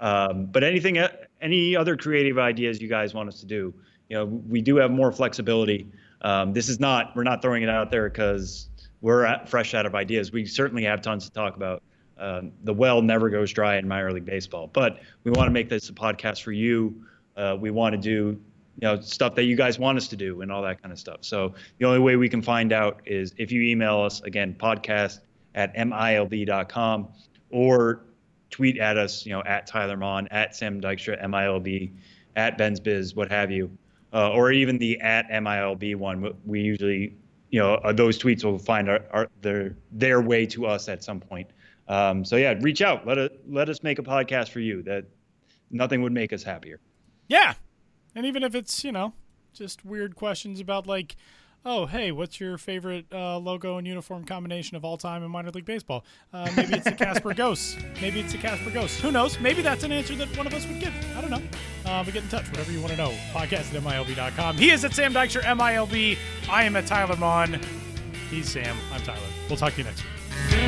Um, but anything, any other creative ideas you guys want us to do? You know, we do have more flexibility. Um, this is not, we're not throwing it out there because we're at, fresh out of ideas. We certainly have tons to talk about. Um, the well never goes dry in minor league baseball, but we want to make this a podcast for you. Uh, we want to do you know stuff that you guys want us to do and all that kind of stuff. So the only way we can find out is if you email us again podcast at milb.com or tweet at us, you know, at Tyler Maun, at Sam Dykstra, MILB, at Ben's Biz, what have you, uh, or even the at MILB one. We usually, you know, uh, those tweets will find our, our, their their way to us at some point. Um, so yeah, reach out. Let it let us make a podcast for you. That nothing would make us happier. Yeah, and even if it's you know just weird questions about like oh, hey, what's your favorite uh, logo and uniform combination of all time in minor league baseball? Uh, maybe it's the Casper Ghost. Maybe it's the Casper Ghost. Who knows? Maybe that's an answer that one of us would give. I don't know. Uh, but get in touch, whatever you want to know. Podcast at MILB.com. He is at Sam Dykstra, MILB. I am at Tyler Maun. He's Sam. I'm Tyler. We'll talk to you next week.